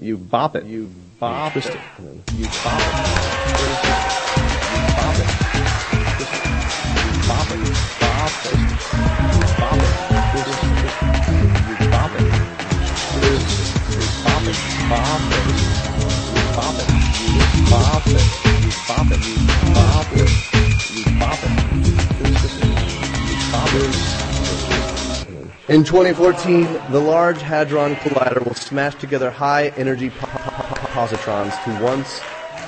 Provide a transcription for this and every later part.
You bop it. You bop it. You bop it. In 2014, the Large Hadron Collider will smash together high energy po- po- po- positrons to once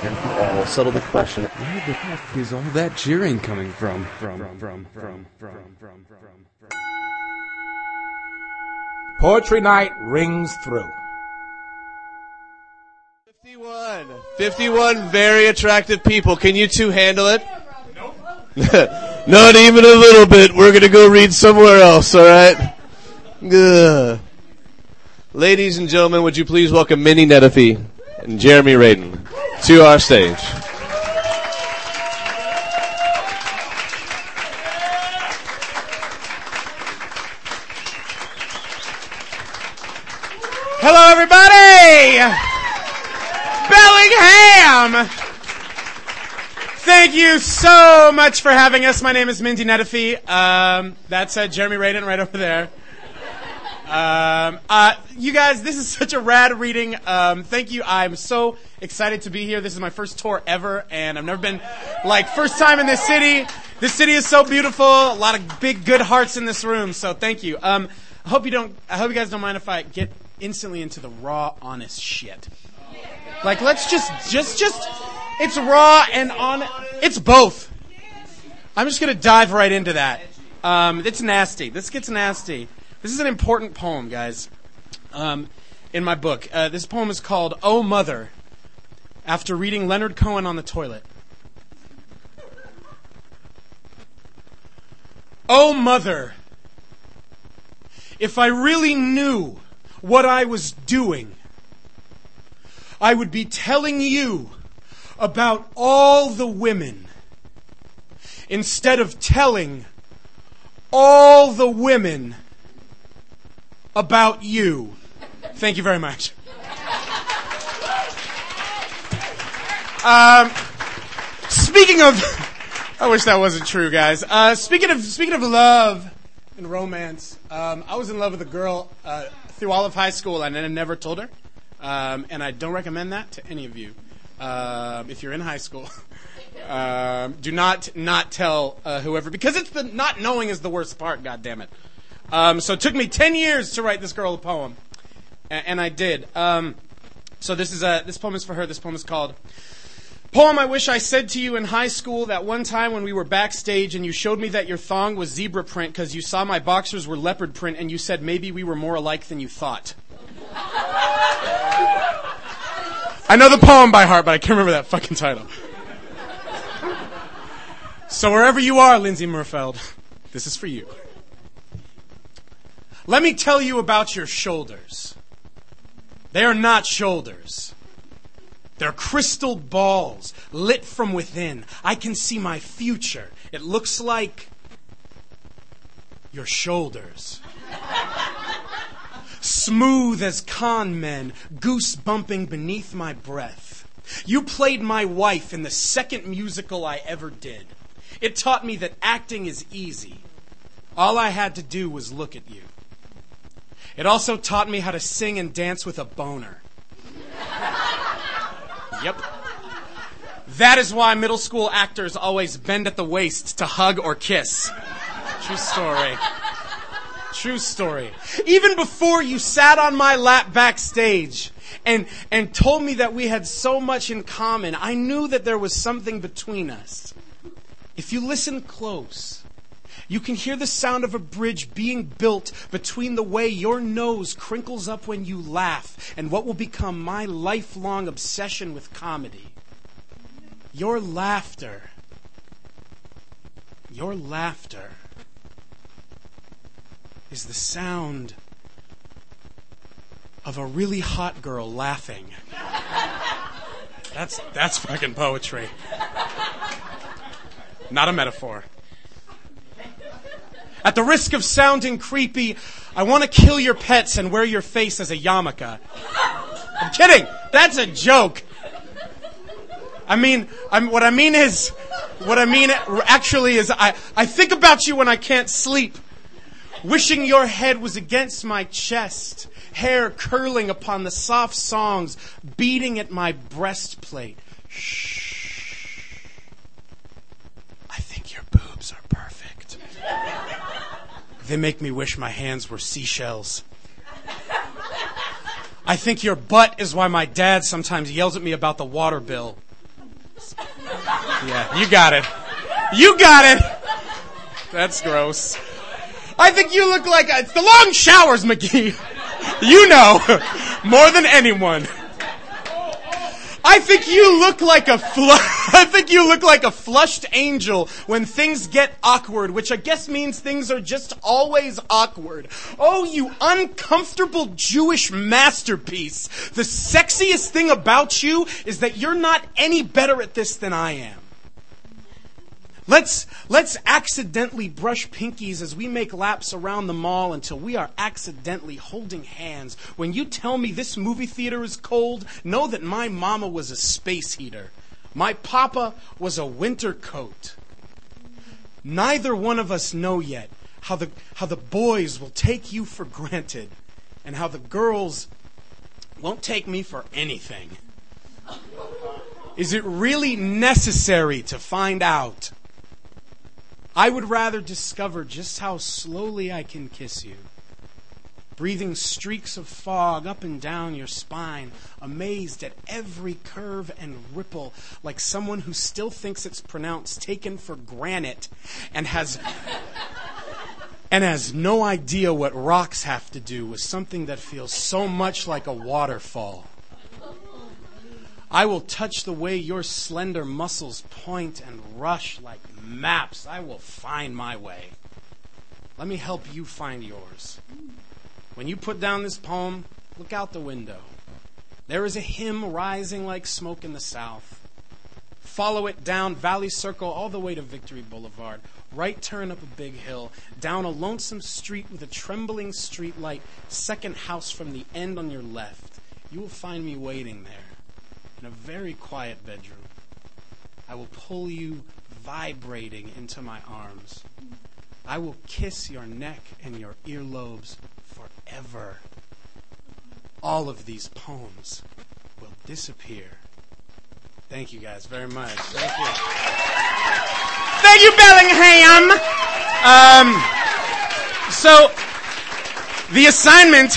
and for all settle the question. Where the heck is all that cheering coming from? From, from, from, from, from, from, from. from. Poetry night rings through. 51. 51 very attractive people. Can you two handle it? Not even a little bit. We're going to go read somewhere else, all right? Ugh. Ladies and gentlemen, would you please welcome Minnie Nettifee and Jeremy Radin to our stage. Hello, everybody! Bellingham! Thank you so much for having us. My name is Mindy Nettifee. Um, that's uh, Jeremy Radin right over there. Um, uh, you guys, this is such a rad reading. Um, thank you. I'm so excited to be here. This is my first tour ever, and I've never been like first time in this city. This city is so beautiful. A lot of big, good hearts in this room. So thank you. Um, I hope you don't. I hope you guys don't mind if I get instantly into the raw, honest shit. Like, let's just, just, just. It's raw and on. It's both. I'm just gonna dive right into that. Um, it's nasty. This gets nasty. This is an important poem, guys. Um, in my book, uh, this poem is called "Oh Mother." After reading Leonard Cohen on the toilet. Oh Mother, if I really knew what I was doing, I would be telling you about all the women instead of telling all the women about you. Thank you very much. Um, speaking of, I wish that wasn't true, guys. Uh, speaking of speaking of love and romance, um, I was in love with a girl uh, through all of high school, and I never told her. Um, and I don't recommend that to any of you. Um, if you're in high school, um, do not not tell uh, whoever because it's the not knowing is the worst part. God damn it. Um, so it took me ten years to write this girl a poem, and, and I did. Um, so this is a this poem is for her. This poem is called Poem I wish I said to you in high school that one time when we were backstage and you showed me that your thong was zebra print because you saw my boxers were leopard print and you said maybe we were more alike than you thought. I know the poem by heart, but I can't remember that fucking title. So wherever you are, Lindsay Murfeld, this is for you. Let me tell you about your shoulders. They are not shoulders. They're crystal balls lit from within. I can see my future. It looks like your shoulders. Smooth as con men, goose bumping beneath my breath. You played my wife in the second musical I ever did. It taught me that acting is easy. All I had to do was look at you. It also taught me how to sing and dance with a boner. Yep. That is why middle school actors always bend at the waist to hug or kiss. True story. True story. Even before you sat on my lap backstage and, and told me that we had so much in common, I knew that there was something between us. If you listen close, you can hear the sound of a bridge being built between the way your nose crinkles up when you laugh and what will become my lifelong obsession with comedy. Your laughter. Your laughter is the sound of a really hot girl laughing. That's that's fucking poetry. Not a metaphor. At the risk of sounding creepy, I want to kill your pets and wear your face as a yarmulke. I'm kidding. That's a joke. I mean, I'm, what I mean is, what I mean actually is, I, I think about you when I can't sleep, wishing your head was against my chest, hair curling upon the soft songs, beating at my breastplate. Shh. I think your boobs are perfect. They make me wish my hands were seashells. I think your butt is why my dad sometimes yells at me about the water bill. Yeah, you got it. You got it. That's gross. I think you look like a, it's the long showers, McGee. You know more than anyone. I think you look like a fl- I think you look like a flushed angel when things get awkward, which I guess means things are just always awkward. Oh, you uncomfortable Jewish masterpiece. The sexiest thing about you is that you're not any better at this than I am. Let's, let's accidentally brush pinkies as we make laps around the mall until we are accidentally holding hands. When you tell me this movie theater is cold, know that my mama was a space heater. My papa was a winter coat. Neither one of us know yet how the, how the boys will take you for granted and how the girls won't take me for anything. Is it really necessary to find out? I would rather discover just how slowly I can kiss you. Breathing streaks of fog up and down your spine, amazed at every curve and ripple, like someone who still thinks it's pronounced taken for granite and has and has no idea what rocks have to do with something that feels so much like a waterfall. I will touch the way your slender muscles point and rush like maps. I will find my way. Let me help you find yours. When you put down this poem, look out the window. There is a hymn rising like smoke in the south. Follow it down Valley Circle all the way to Victory Boulevard. Right turn up a big hill, down a lonesome street with a trembling street light, second house from the end on your left. You will find me waiting there in a very quiet bedroom. I will pull you vibrating into my arms. I will kiss your neck and your earlobes forever. All of these poems will disappear. Thank you guys very much. Thank you. Thank you, Bellingham. Um, so the assignment,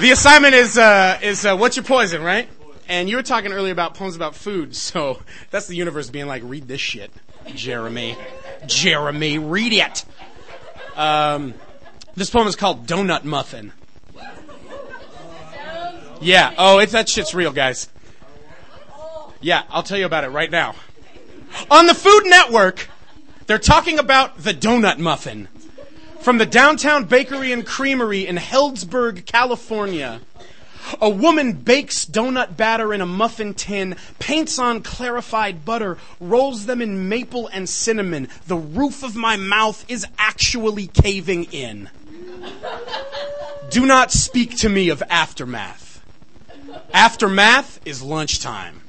the assignment is uh, is uh, what's your poison, right? And you were talking earlier about poems about food, so that's the universe being like, read this shit, Jeremy. Jeremy, read it. Um, this poem is called Donut Muffin. Yeah, oh, it's that shit's real, guys. Yeah, I'll tell you about it right now. On the Food Network, they're talking about the donut muffin from the downtown bakery and creamery in Healdsburg, California. A woman bakes donut batter in a muffin tin, paints on clarified butter, rolls them in maple and cinnamon. The roof of my mouth is actually caving in. Do not speak to me of aftermath. Aftermath is lunchtime.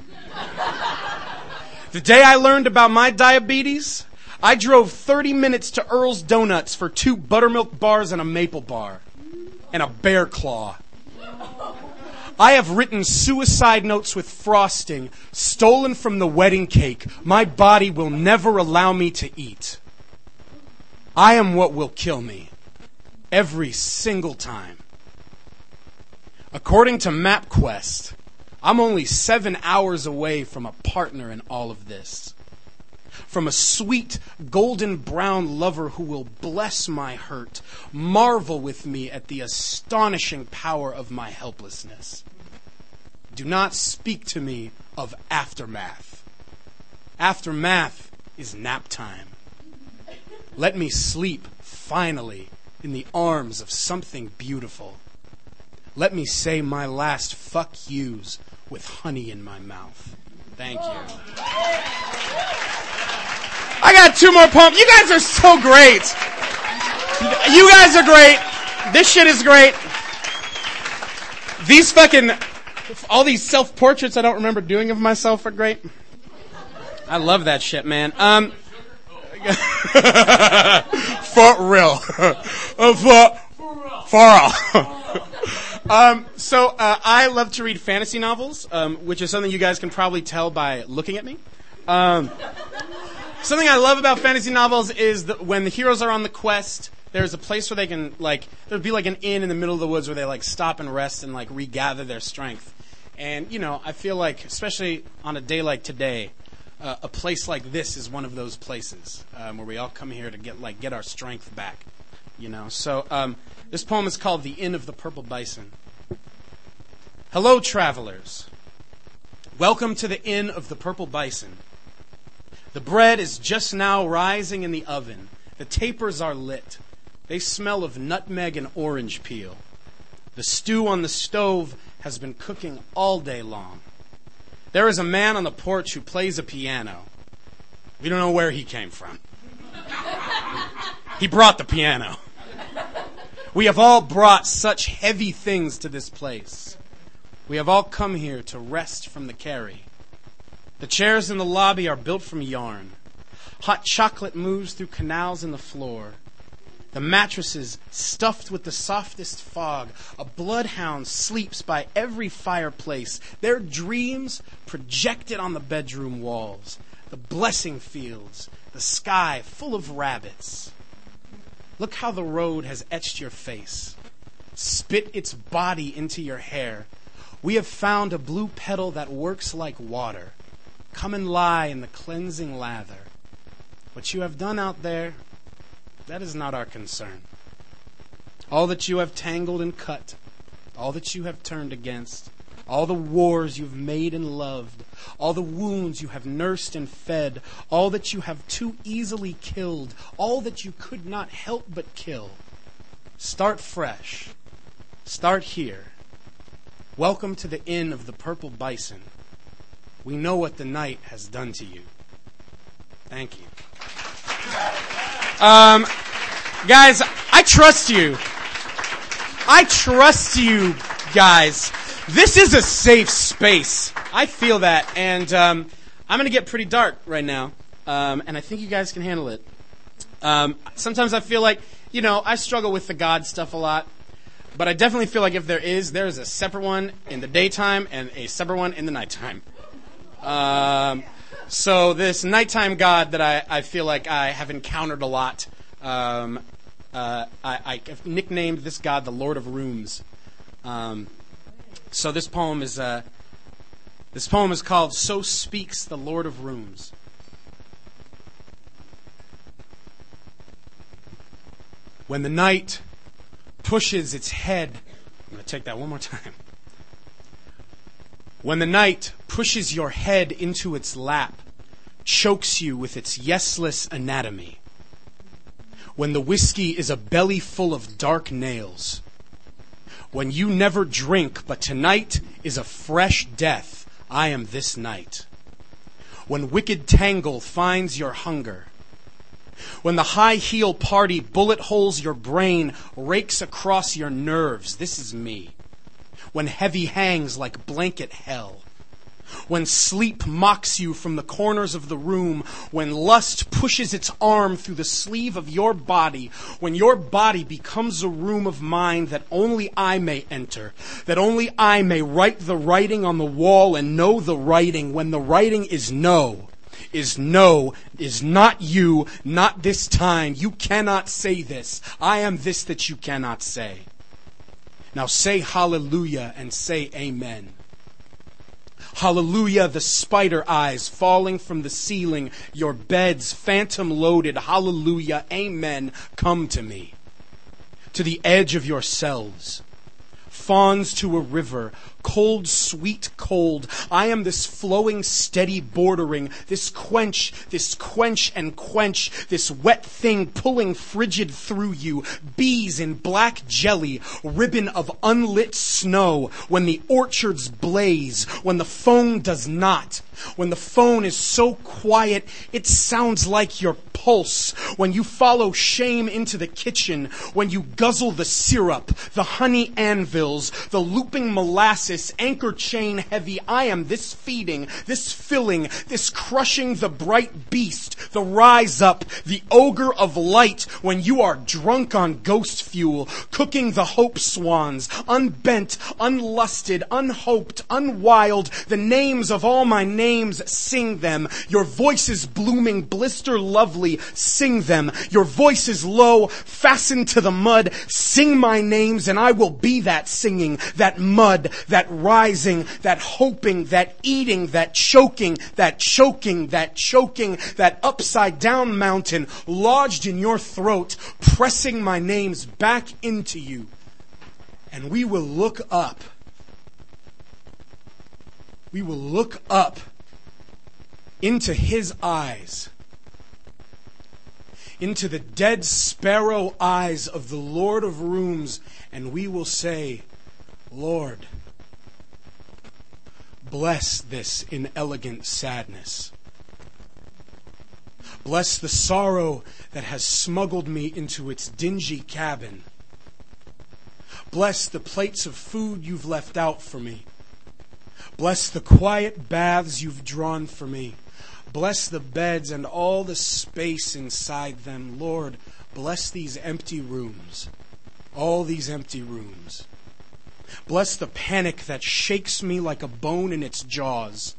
The day I learned about my diabetes, I drove 30 minutes to Earl's Donuts for two buttermilk bars and a maple bar and a bear claw. I have written suicide notes with frosting, stolen from the wedding cake. My body will never allow me to eat. I am what will kill me every single time. According to MapQuest, I'm only seven hours away from a partner in all of this. From a sweet, golden brown lover who will bless my hurt, marvel with me at the astonishing power of my helplessness. Do not speak to me of aftermath. Aftermath is nap time. Let me sleep, finally, in the arms of something beautiful. Let me say my last fuck yous with honey in my mouth. Thank you. I got two more poems. You guys are so great. You guys are great. This shit is great. these fucking, all these self portraits I don't remember doing of myself are great. I love that shit, man. Um, for real. For, for real. um, so uh, I love to read fantasy novels, um, which is something you guys can probably tell by looking at me. Um, something I love about fantasy novels is that when the heroes are on the quest, there's a place where they can like there'd be like an inn in the middle of the woods where they like stop and rest and like regather their strength. And you know, I feel like especially on a day like today, uh, a place like this is one of those places um, where we all come here to get like get our strength back. You know, so um, this poem is called "The Inn of the Purple Bison." Hello, travelers. Welcome to the Inn of the Purple Bison. The bread is just now rising in the oven. The tapers are lit. They smell of nutmeg and orange peel. The stew on the stove has been cooking all day long. There is a man on the porch who plays a piano. We don't know where he came from. he brought the piano. We have all brought such heavy things to this place. We have all come here to rest from the carry. The chairs in the lobby are built from yarn. Hot chocolate moves through canals in the floor. The mattresses stuffed with the softest fog. A bloodhound sleeps by every fireplace. Their dreams projected on the bedroom walls. The blessing fields. The sky full of rabbits. Look how the road has etched your face, spit its body into your hair. We have found a blue petal that works like water. Come and lie in the cleansing lather. What you have done out there, that is not our concern. All that you have tangled and cut, all that you have turned against, all the wars you've made and loved, all the wounds you have nursed and fed, all that you have too easily killed, all that you could not help but kill. Start fresh. Start here. Welcome to the Inn of the Purple Bison. We know what the night has done to you. Thank you. Um, guys, I trust you. I trust you, guys. This is a safe space. I feel that, and um, I'm going to get pretty dark right now, um, and I think you guys can handle it. Um, sometimes I feel like, you know, I struggle with the God stuff a lot, but I definitely feel like if there is, there is a separate one in the daytime and a separate one in the nighttime. Um, so this nighttime God that I, I feel like I have encountered a lot, um, uh, I, I nicknamed this God the Lord of Rooms. Um, so this poem is uh, this poem is called "So Speaks the Lord of Rooms." When the night pushes its head, I'm going to take that one more time. When the night pushes your head into its lap, chokes you with its yesless anatomy. When the whiskey is a belly full of dark nails. When you never drink, but tonight is a fresh death, I am this night. When wicked tangle finds your hunger. When the high heel party bullet holes your brain, rakes across your nerves, this is me when heavy hangs like blanket hell. When sleep mocks you from the corners of the room, when lust pushes its arm through the sleeve of your body, when your body becomes a room of mind that only I may enter, that only I may write the writing on the wall and know the writing, when the writing is no, is no, is not you, not this time. You cannot say this. I am this that you cannot say. Now say hallelujah and say amen. Hallelujah, the spider eyes falling from the ceiling, your beds phantom loaded. Hallelujah, amen. Come to me. To the edge of yourselves. fawns to a river, cold, sweet, cold. I am this flowing, steady bordering, this quench, this quench and quench, this wet thing pulling frigid through you, bees in black jelly, ribbon of unlit snow, when the orchards blaze, when the phone does not, when the phone is so quiet, it sounds like you're pulse, when you follow shame into the kitchen, when you guzzle the syrup, the honey anvils, the looping molasses, anchor chain heavy, I am this feeding, this filling, this crushing the bright beast, the rise up, the ogre of light, when you are drunk on ghost fuel, cooking the hope swans, unbent, unlusted, unhoped, unwild, the names of all my names, sing them. Your voices blooming, blister lovely, sing them. Your voices low, fastened to the mud, sing my names and I will be that singing, that mud, that rising, that hoping, that eating, that choking, that choking, that choking, that upside down mountain lodged in your throat, pressing my names back into you. And we will look up. We will look up into his eyes, into the dead sparrow eyes of the Lord of rooms, and we will say, Lord, bless this inelegant sadness. Bless the sorrow that has smuggled me into its dingy cabin. Bless the plates of food you've left out for me. Bless the quiet baths you've drawn for me. Bless the beds and all the space inside them. Lord, bless these empty rooms. All these empty rooms. Bless the panic that shakes me like a bone in its jaws.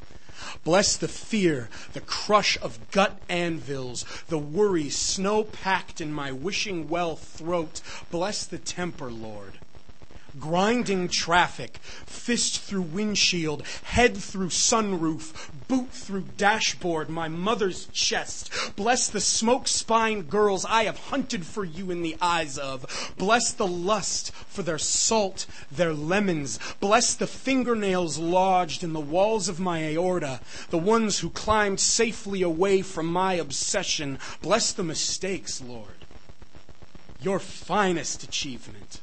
Bless the fear, the crush of gut anvils, the worry snow packed in my wishing well throat. Bless the temper, Lord grinding traffic, fist through windshield, head through sunroof, boot through dashboard, my mother's chest. Bless the smoke spined girls I have hunted for you in the eyes of. Bless the lust for their salt, their lemons. Bless the fingernails lodged in the walls of my aorta, the ones who climbed safely away from my obsession. Bless the mistakes, Lord. Your finest achievement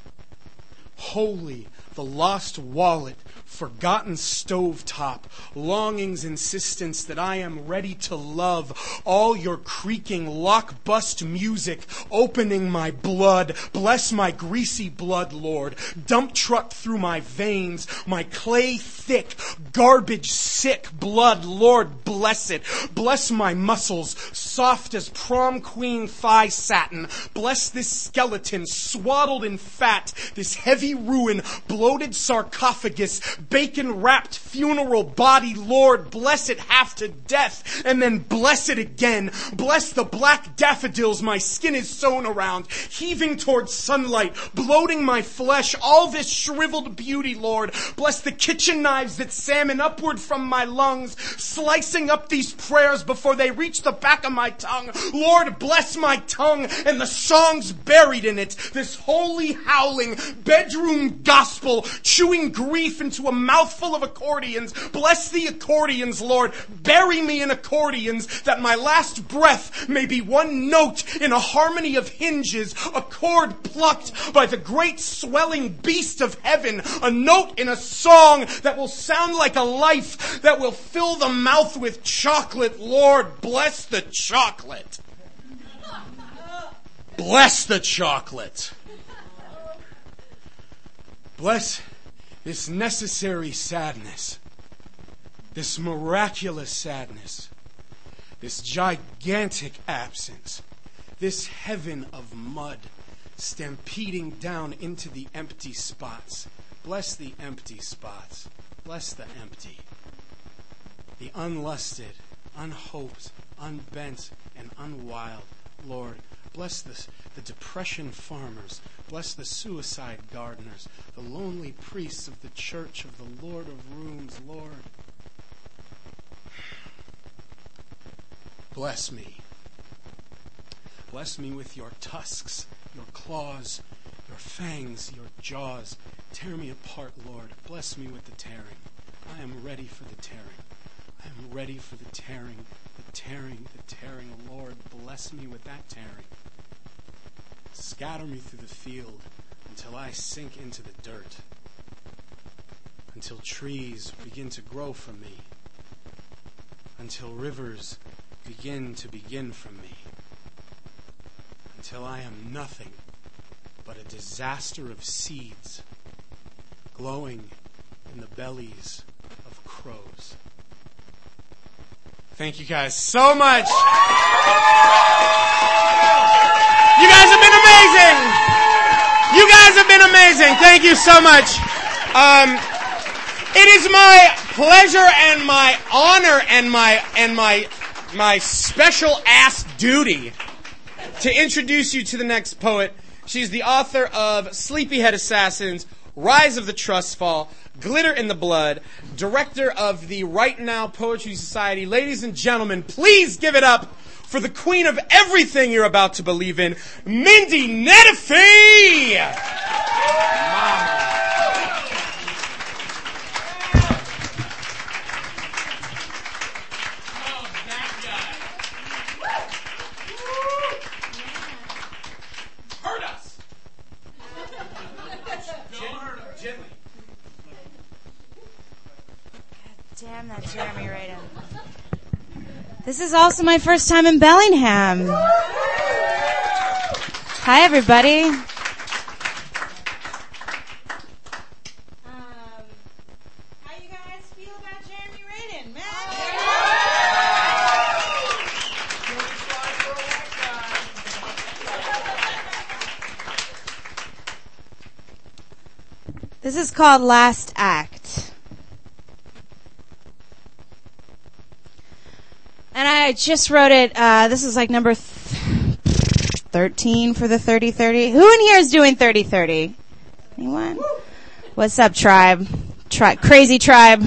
holy, the lost wallet, forgotten stovetop, longing's insistence that I am ready to love, all your creaking lock bust music, opening my blood, bless my greasy blood, Lord, dump truck through my veins, my clay thick, garbage sick blood, Lord, bless it, bless my muscles, soft as prom queen thigh satin, bless this skeleton, swaddled in fat, this heavy ruin, bloated sarcophagus, bacon wrapped funeral body, Lord, bless it half to death and then bless it again. Bless the black daffodils my skin is sewn around, heaving towards sunlight, bloating my flesh, all this shriveled beauty, Lord. Bless the kitchen knives that salmon upward from my lungs, slicing up these prayers before they reach the back of my tongue. Lord, bless my tongue and the songs buried in it, this holy howling bedroom gospel, chewing grief into a mouthful of accordions. Bless the accordions, Lord. Bury me in accordions that my last breath may be one note in a harmony of hinges, a chord plucked by the great swelling beast of heaven, a note in a song that will sound like a life that will fill the mouth with chocolate. Lord, bless the chocolate. Bless the chocolate. Bless this necessary sadness, this miraculous sadness, this gigantic absence, this heaven of mud stampeding down into the empty spots. Bless the empty spots. Bless the empty. The unlusted, unhoped, unbent, and unwild. Lord, bless the, the depression farmers Bless the suicide gardeners, the lonely priests of the church of the Lord of Rooms, Lord. Bless me. Bless me with your tusks, your claws, your fangs, your jaws. Tear me apart, Lord. Bless me with the tearing. I am ready for the tearing. I am ready for the tearing, the tearing, the tearing. Lord, bless me with that tearing. Scatter me through the field until I sink into the dirt, until trees begin to grow from me, until rivers begin to begin from me. until I am nothing but a disaster of seeds glowing in the bellies of crows. Thank you guys so much. You guys have been amazing. You guys have been amazing. Thank you so much. Um, it is my pleasure and my honor and my and my my special ass duty to introduce you to the next poet. She's the author of Sleepyhead Assassins, Rise of the Trust Fall, Glitter in the Blood, director of the Right Now Poetry Society. Ladies and gentlemen, please give it up for the queen of everything you're about to believe in, Mindy Nettifee! Hurt us! Gently. Damn that Jeremy Radin. This is also my first time in Bellingham. Hi, everybody. How you guys feel about Jeremy Radin, This is called Last Act. And I just wrote it, uh, this is like number th- 13 for the 30-30. Who in here is doing 30-30? Anyone? What's up, tribe? Tri- crazy tribe.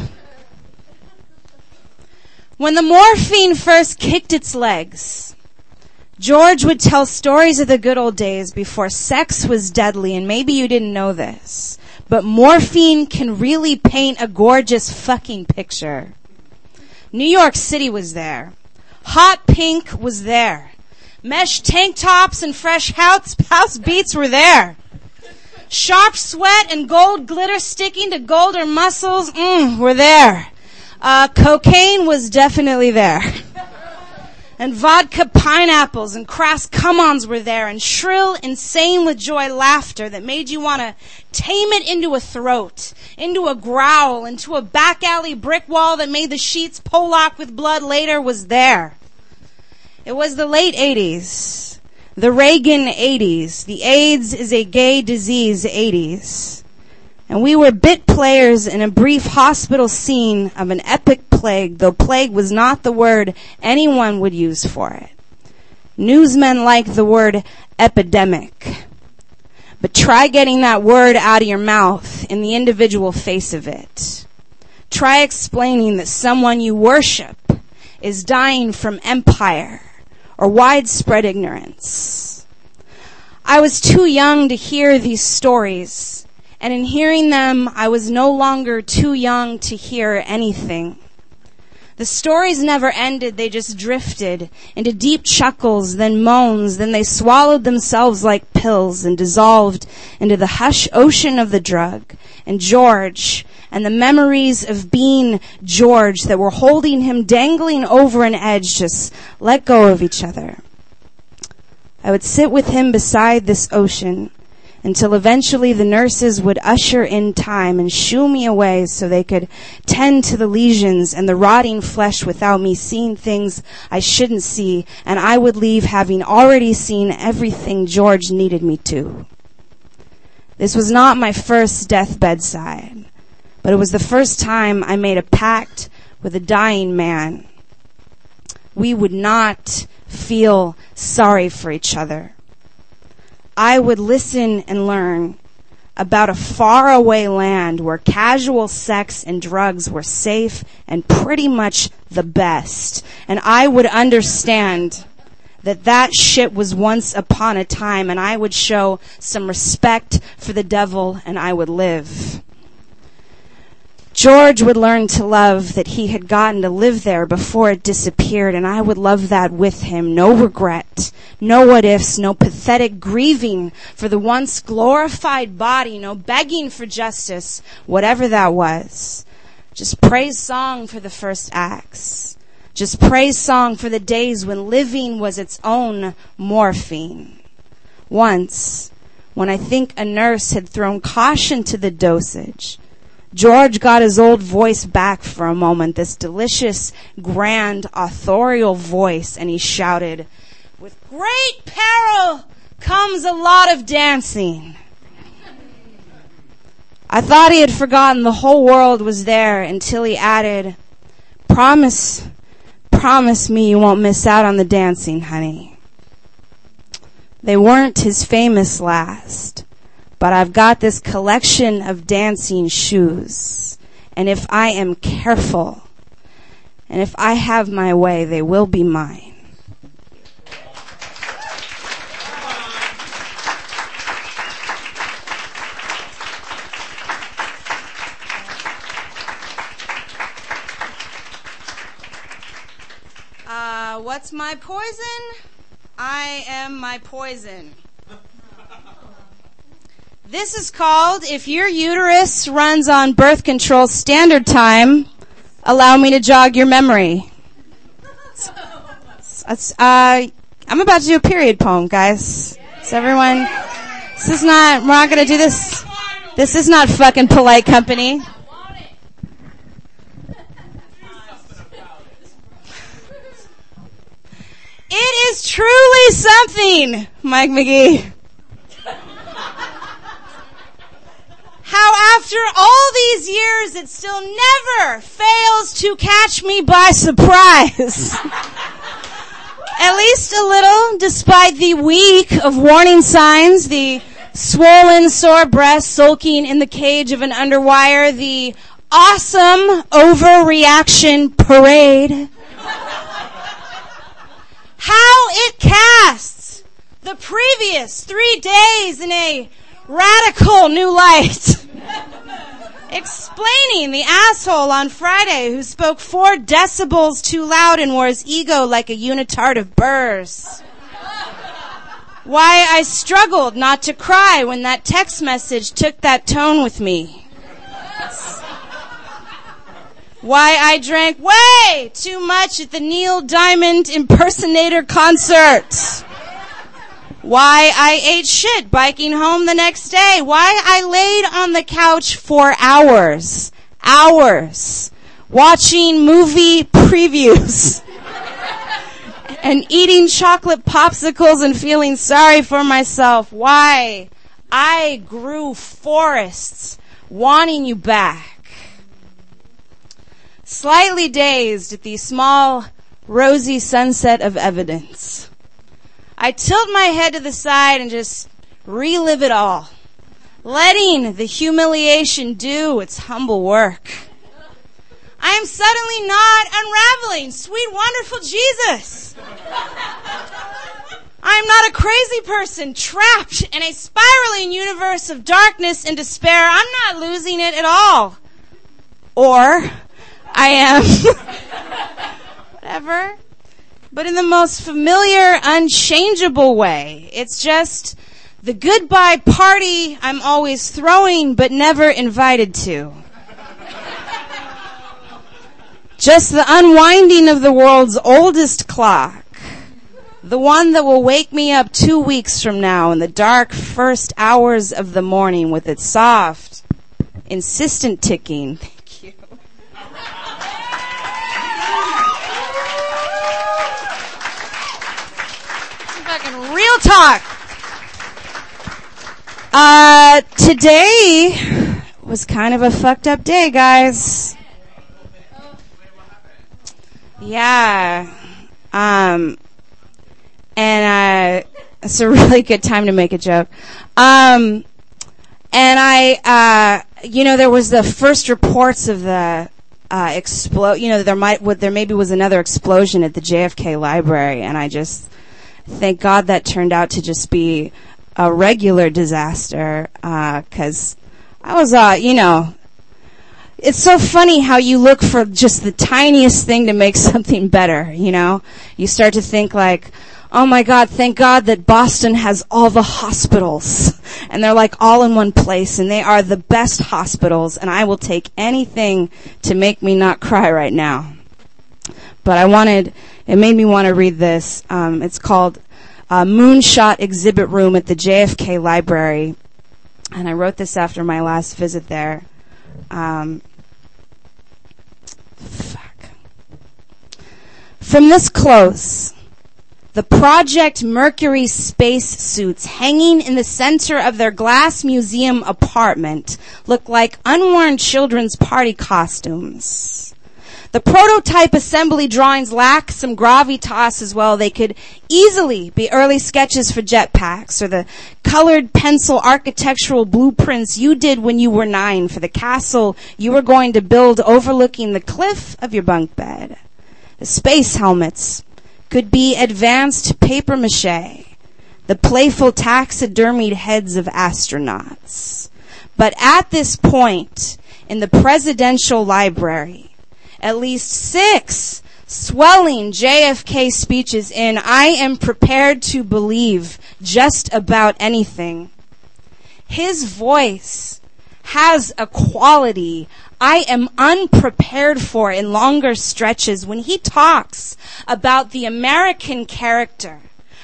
When the morphine first kicked its legs, George would tell stories of the good old days before sex was deadly, and maybe you didn't know this, but morphine can really paint a gorgeous fucking picture. New York City was there. Hot pink was there. Mesh tank tops and fresh house, house beats were there. Sharp sweat and gold glitter sticking to golden muscles mm, were there. Uh, cocaine was definitely there. And vodka pineapples and crass come-ons were there and shrill, insane with joy laughter that made you want to tame it into a throat, into a growl, into a back alley brick wall that made the sheets Pollock with blood later was there. It was the late 80s. The Reagan 80s. The AIDS is a gay disease 80s. And we were bit players in a brief hospital scene of an epic plague, though plague was not the word anyone would use for it. Newsmen like the word epidemic. But try getting that word out of your mouth in the individual face of it. Try explaining that someone you worship is dying from empire or widespread ignorance. I was too young to hear these stories, and in hearing them, I was no longer too young to hear anything. The stories never ended, they just drifted into deep chuckles, then moans, then they swallowed themselves like pills and dissolved into the hush ocean of the drug. And George, and the memories of being George that were holding him dangling over an edge just let go of each other. I would sit with him beside this ocean until eventually the nurses would usher in time and shoo me away so they could tend to the lesions and the rotting flesh without me seeing things I shouldn't see, and I would leave having already seen everything George needed me to. This was not my first deathbed side, but it was the first time I made a pact with a dying man. We would not feel sorry for each other. I would listen and learn about a faraway land where casual sex and drugs were safe and pretty much the best. And I would understand that that shit was once upon a time and I would show some respect for the devil and I would live. George would learn to love that he had gotten to live there before it disappeared, and I would love that with him. No regret, no what ifs, no pathetic grieving for the once glorified body, no begging for justice, whatever that was. Just praise song for the first acts. Just praise song for the days when living was its own morphine. Once, when I think a nurse had thrown caution to the dosage, George got his old voice back for a moment, this delicious, grand, authorial voice, and he shouted, with great peril comes a lot of dancing. I thought he had forgotten the whole world was there until he added, promise, promise me you won't miss out on the dancing, honey. They weren't his famous last, but I've got this collection of dancing shoes. And if I am careful, and if I have my way, they will be mine. Uh, what's my poison? I am my poison. This is called If Your Uterus Runs on Birth Control Standard Time, Allow Me to Jog Your Memory. It's, uh, I'm about to do a period poem, guys. Is everyone, this is not, we're not gonna do this. This is not fucking polite company. It is truly something, Mike McGee. How after all these years it still never fails to catch me by surprise. At least a little, despite the week of warning signs, the swollen, sore breast sulking in the cage of an underwire, the awesome overreaction parade how it casts the previous three days in a radical new light. Explaining the asshole on Friday who spoke four decibels too loud and wore his ego like a unitard of burrs. Why I struggled not to cry when that text message took that tone with me why I drank way too much at the Neil Diamond impersonator concert. Why I ate shit biking home the next day. Why I laid on the couch for hours. Hours. Watching movie previews. and eating chocolate popsicles and feeling sorry for myself. Why I grew forests wanting you back slightly dazed at the small, rosy sunset of evidence. I tilt my head to the side and just relive it all, letting the humiliation do its humble work. I am suddenly not unraveling. Sweet, wonderful Jesus. I am not a crazy person trapped in a spiraling universe of darkness and despair. I'm not losing it at all. Or I am. Whatever. But in the most familiar, unchangeable way. It's just the goodbye party I'm always throwing but never invited to. Just the unwinding of the world's oldest clock. The one that will wake me up two weeks from now in the dark first hours of the morning with its soft, insistent ticking real talk. Uh, today was kind of a fucked up day, guys. Yeah. Um, and, uh, it's a really good time to make a joke. Um, and I, uh, you know, there was the first reports of the, uh, explode, you know, there might, there maybe was another explosion at the JFK library and I just, thank God that turned out to just be a regular disaster, because uh, I was, uh, you know, it's so funny how you look for just the tiniest thing to make something better, you know? You start to think like, oh my God, thank God that Boston has all the hospitals. And they're like all in one place and they are the best hospitals and I will take anything to make me not cry right now. But I wanted, it made me want to read this. Um, it's called uh, moonshot exhibit room at the JFK Library. And I wrote this after my last visit there. Um, fuck. From this close, the Project Mercury spacesuits hanging in the center of their glass museum apartment look like unworn children's party costumes. The prototype assembly drawings lack some gravitas as well. They could easily be early sketches for jetpacks or the colored pencil architectural blueprints you did when you were nine for the castle you were going to build overlooking the cliff of your bunk bed. The space helmets could be advanced paper mache, the playful taxidermied heads of astronauts. But at this point in the presidential library, at least six swelling JFK speeches in, I am prepared to believe just about anything. His voice has a quality I am unprepared for in longer stretches when he talks about the American character,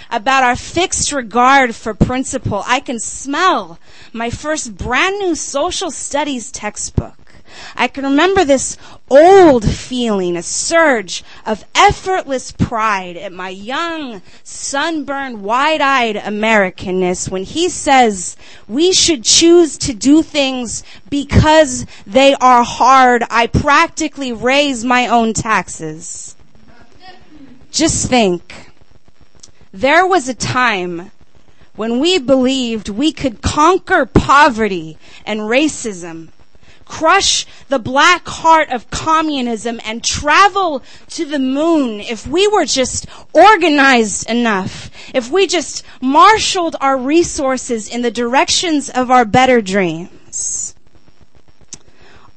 about our fixed regard for principle. I can smell my first brand new social studies textbook. I can remember this old feeling, a surge of effortless pride at my young, sunburned, wide-eyed Americanness when he says we should choose to do things because they are hard. I practically raise my own taxes. Just think. There was a time when we believed we could conquer poverty and racism crush the black heart of communism and travel to the moon if we were just organized enough, if we just marshaled our resources in the directions of our better dreams.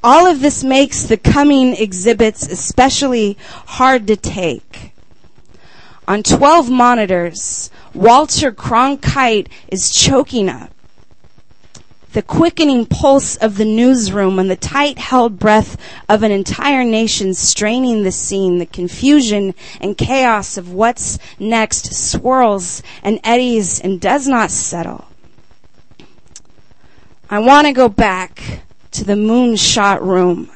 All of this makes the coming exhibits especially hard to take. On 12 monitors, Walter Cronkite is choking up the quickening pulse of the newsroom and the tight held breath of an entire nation straining the scene, the confusion and chaos of what's next swirls and eddies and does not settle. I want to go back to the moonshot room.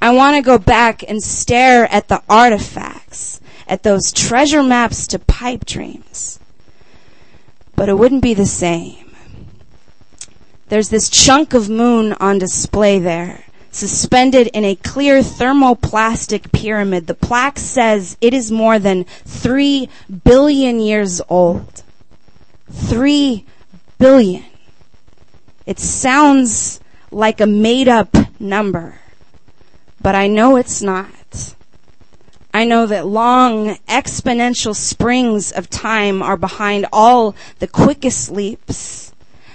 I want to go back and stare at the artifacts, at those treasure maps to pipe dreams. But it wouldn't be the same. There's this chunk of moon on display there, suspended in a clear thermoplastic pyramid. The plaque says it is more than three billion years old. Three billion. It sounds like a made up number, but I know it's not. I know that long exponential springs of time are behind all the quickest leaps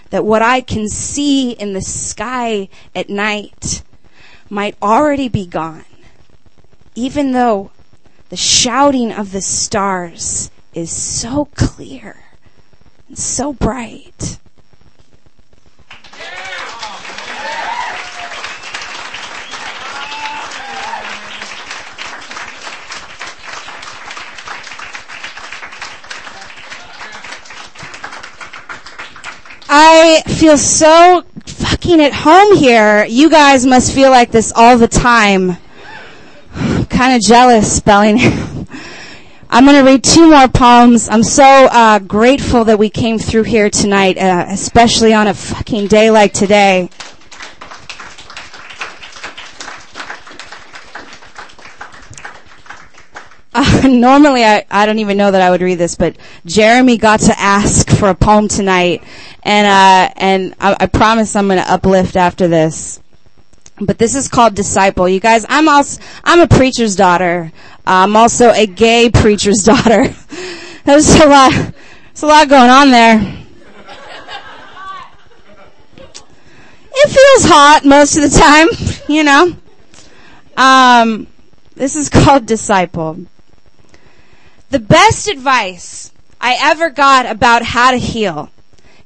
that what I can see in the sky at night might already be gone, even though the shouting of the stars is so clear and so bright. I feel so fucking at home here. You guys must feel like this all the time. kind of jealous spelling. I'm going to read two more poems. I'm so uh, grateful that we came through here tonight, uh, especially on a fucking day like today. Uh, normally, I, I don't even know that I would read this, but Jeremy got to ask for a poem tonight, and uh, and I, I promise I'm going to uplift after this. But this is called Disciple. You guys, I'm also I'm a preacher's daughter. I'm also a gay preacher's daughter. There's a lot. There's a lot going on there. It feels hot most of the time, you know. Um, this is called Disciple. The best advice I ever got about how to heal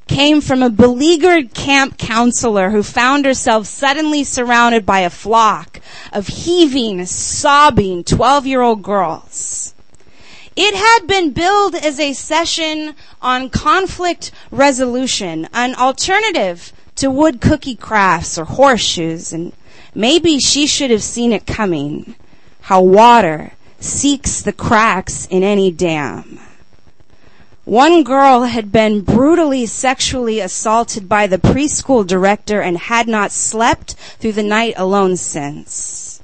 came from a beleaguered camp counselor who found herself suddenly surrounded by a flock of heaving, sobbing 12 year old girls. It had been billed as a session on conflict resolution, an alternative to wood cookie crafts or horseshoes, and maybe she should have seen it coming. How water seeks the cracks in any dam. One girl had been brutally sexually assaulted by the preschool director and had not slept through the night alone since.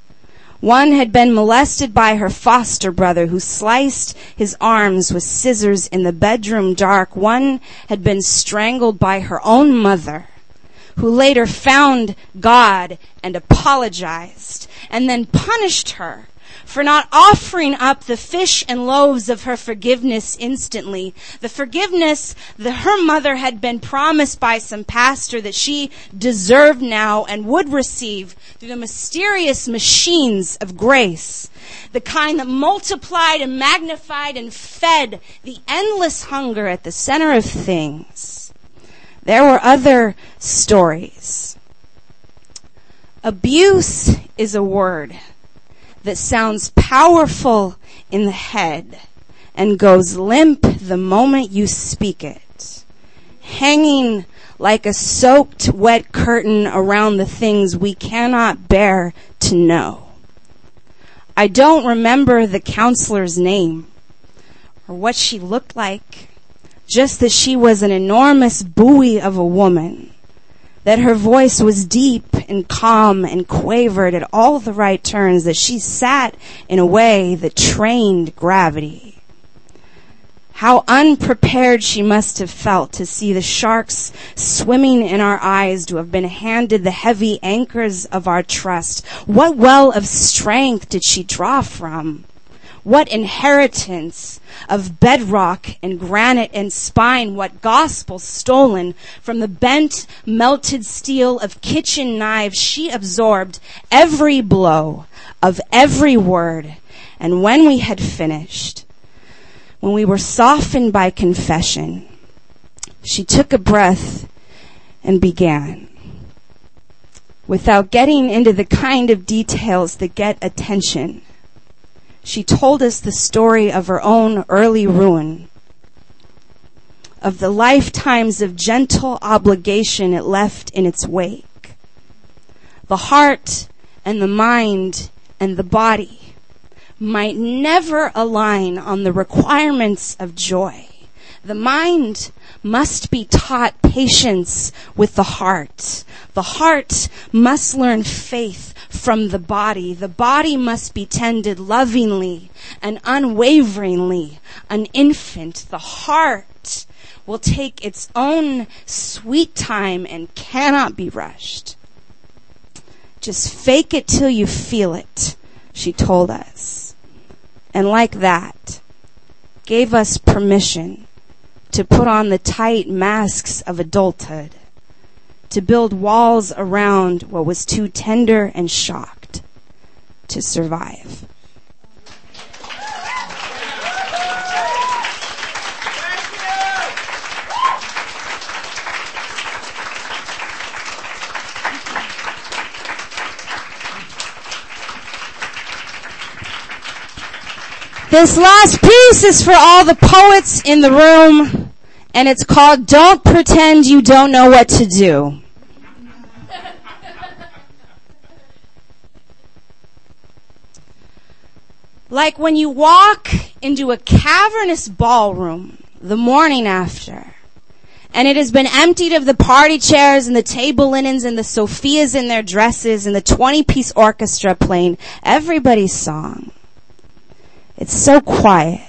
One had been molested by her foster brother who sliced his arms with scissors in the bedroom dark. One had been strangled by her own mother who later found God and apologized and then punished her for not offering up the fish and loaves of her forgiveness instantly. The forgiveness that her mother had been promised by some pastor that she deserved now and would receive through the mysterious machines of grace. The kind that multiplied and magnified and fed the endless hunger at the center of things. There were other stories. Abuse is a word that sounds powerful in the head and goes limp the moment you speak it. Hanging like a soaked wet curtain around the things we cannot bear to know. I don't remember the counselor's name or what she looked like, just that she was an enormous buoy of a woman that her voice was deep and calm and quavered at all the right turns, that she sat in a way that trained gravity. How unprepared she must have felt to see the sharks swimming in our eyes, to have been handed the heavy anchors of our trust. What well of strength did she draw from? What inheritance of bedrock and granite and spine, what gospel stolen from the bent, melted steel of kitchen knives she absorbed every blow of every word. And when we had finished, when we were softened by confession, she took a breath and began. Without getting into the kind of details that get attention, she told us the story of her own early ruin, of the lifetimes of gentle obligation it left in its wake. The heart and the mind and the body might never align on the requirements of joy. The mind must be taught patience with the heart. The heart must learn faith from the body. The body must be tended lovingly and unwaveringly. An infant, the heart, will take its own sweet time and cannot be rushed. Just fake it till you feel it, she told us. And like that, gave us permission to put on the tight masks of adulthood to build walls around what was too tender and shocked to survive. This last piece is for all the poets in the room and it's called Don't Pretend You Don't Know What to Do. like when you walk into a cavernous ballroom the morning after, and it has been emptied of the party chairs and the table linens and the Sophias in their dresses and the 20 piece orchestra playing everybody's song. It's so quiet.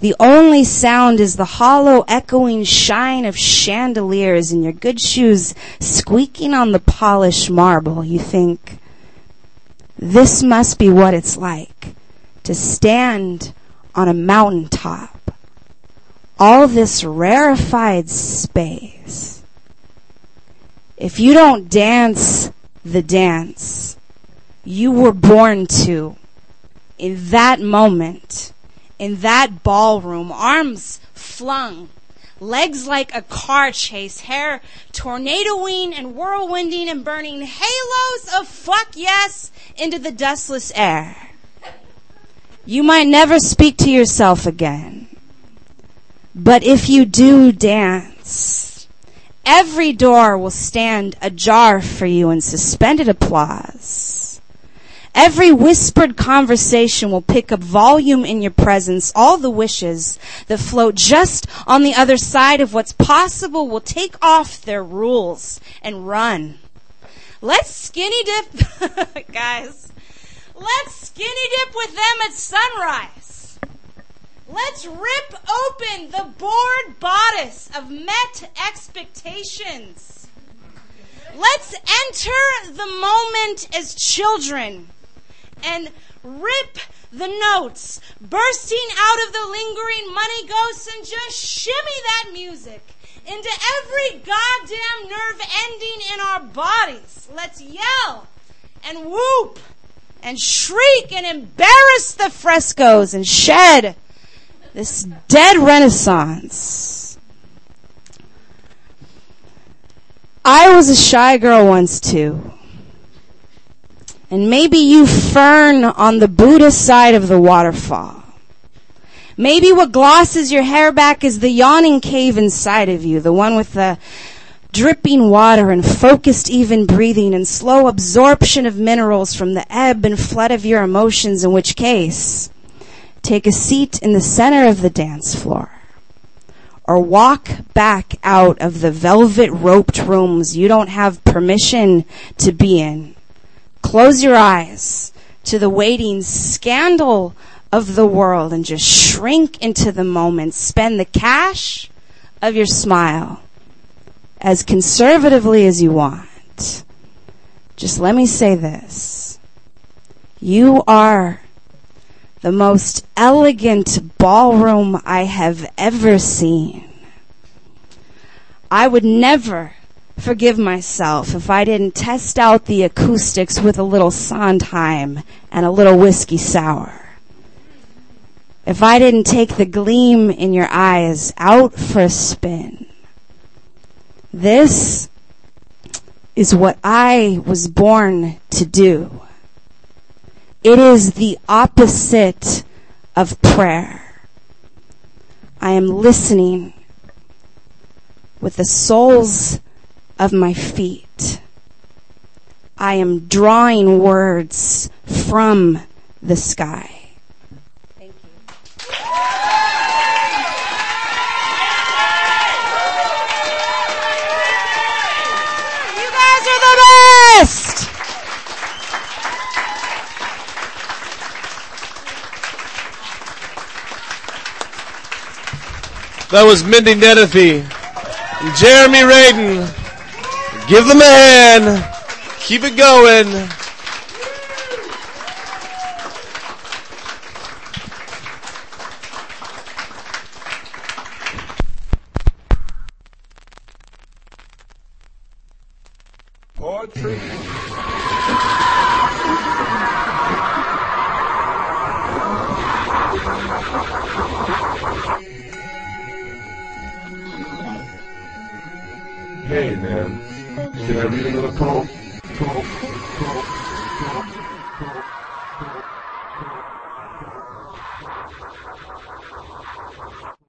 The only sound is the hollow echoing shine of chandeliers and your good shoes squeaking on the polished marble. You think, this must be what it's like to stand on a mountaintop. All this rarefied space. If you don't dance the dance you were born to in that moment, in that ballroom, arms flung, legs like a car chase, hair tornadoing and whirlwinding and burning halos of fuck yes into the dustless air. You might never speak to yourself again. But if you do dance, every door will stand ajar for you in suspended applause. Every whispered conversation will pick up volume in your presence. All the wishes that float just on the other side of what's possible will take off their rules and run. Let's skinny dip, guys. Let's skinny dip with them at sunrise. Let's rip open the bored bodice of met expectations. Let's enter the moment as children and rip the notes bursting out of the lingering money ghosts and just shimmy that music into every goddamn nerve ending in our bodies. Let's yell and whoop and shriek and embarrass the frescoes and shed this dead renaissance. I was a shy girl once too. And maybe you fern on the Buddhist side of the waterfall. Maybe what glosses your hair back is the yawning cave inside of you, the one with the dripping water and focused even breathing and slow absorption of minerals from the ebb and flood of your emotions, in which case, take a seat in the center of the dance floor or walk back out of the velvet roped rooms you don't have permission to be in. Close your eyes to the waiting scandal of the world and just shrink into the moment. Spend the cash of your smile as conservatively as you want. Just let me say this. You are the most elegant ballroom I have ever seen. I would never forgive myself if I didn't test out the acoustics with a little Sondheim and a little whiskey sour. If I didn't take the gleam in your eyes out for a spin. This is what I was born to do. It is the opposite of prayer. I am listening with the soles of my feet. I am drawing words from the sky. Thank you. You guys are the best! That was Mindy Nettifee. And Jeremy Radin. Give them a hand. Keep it going.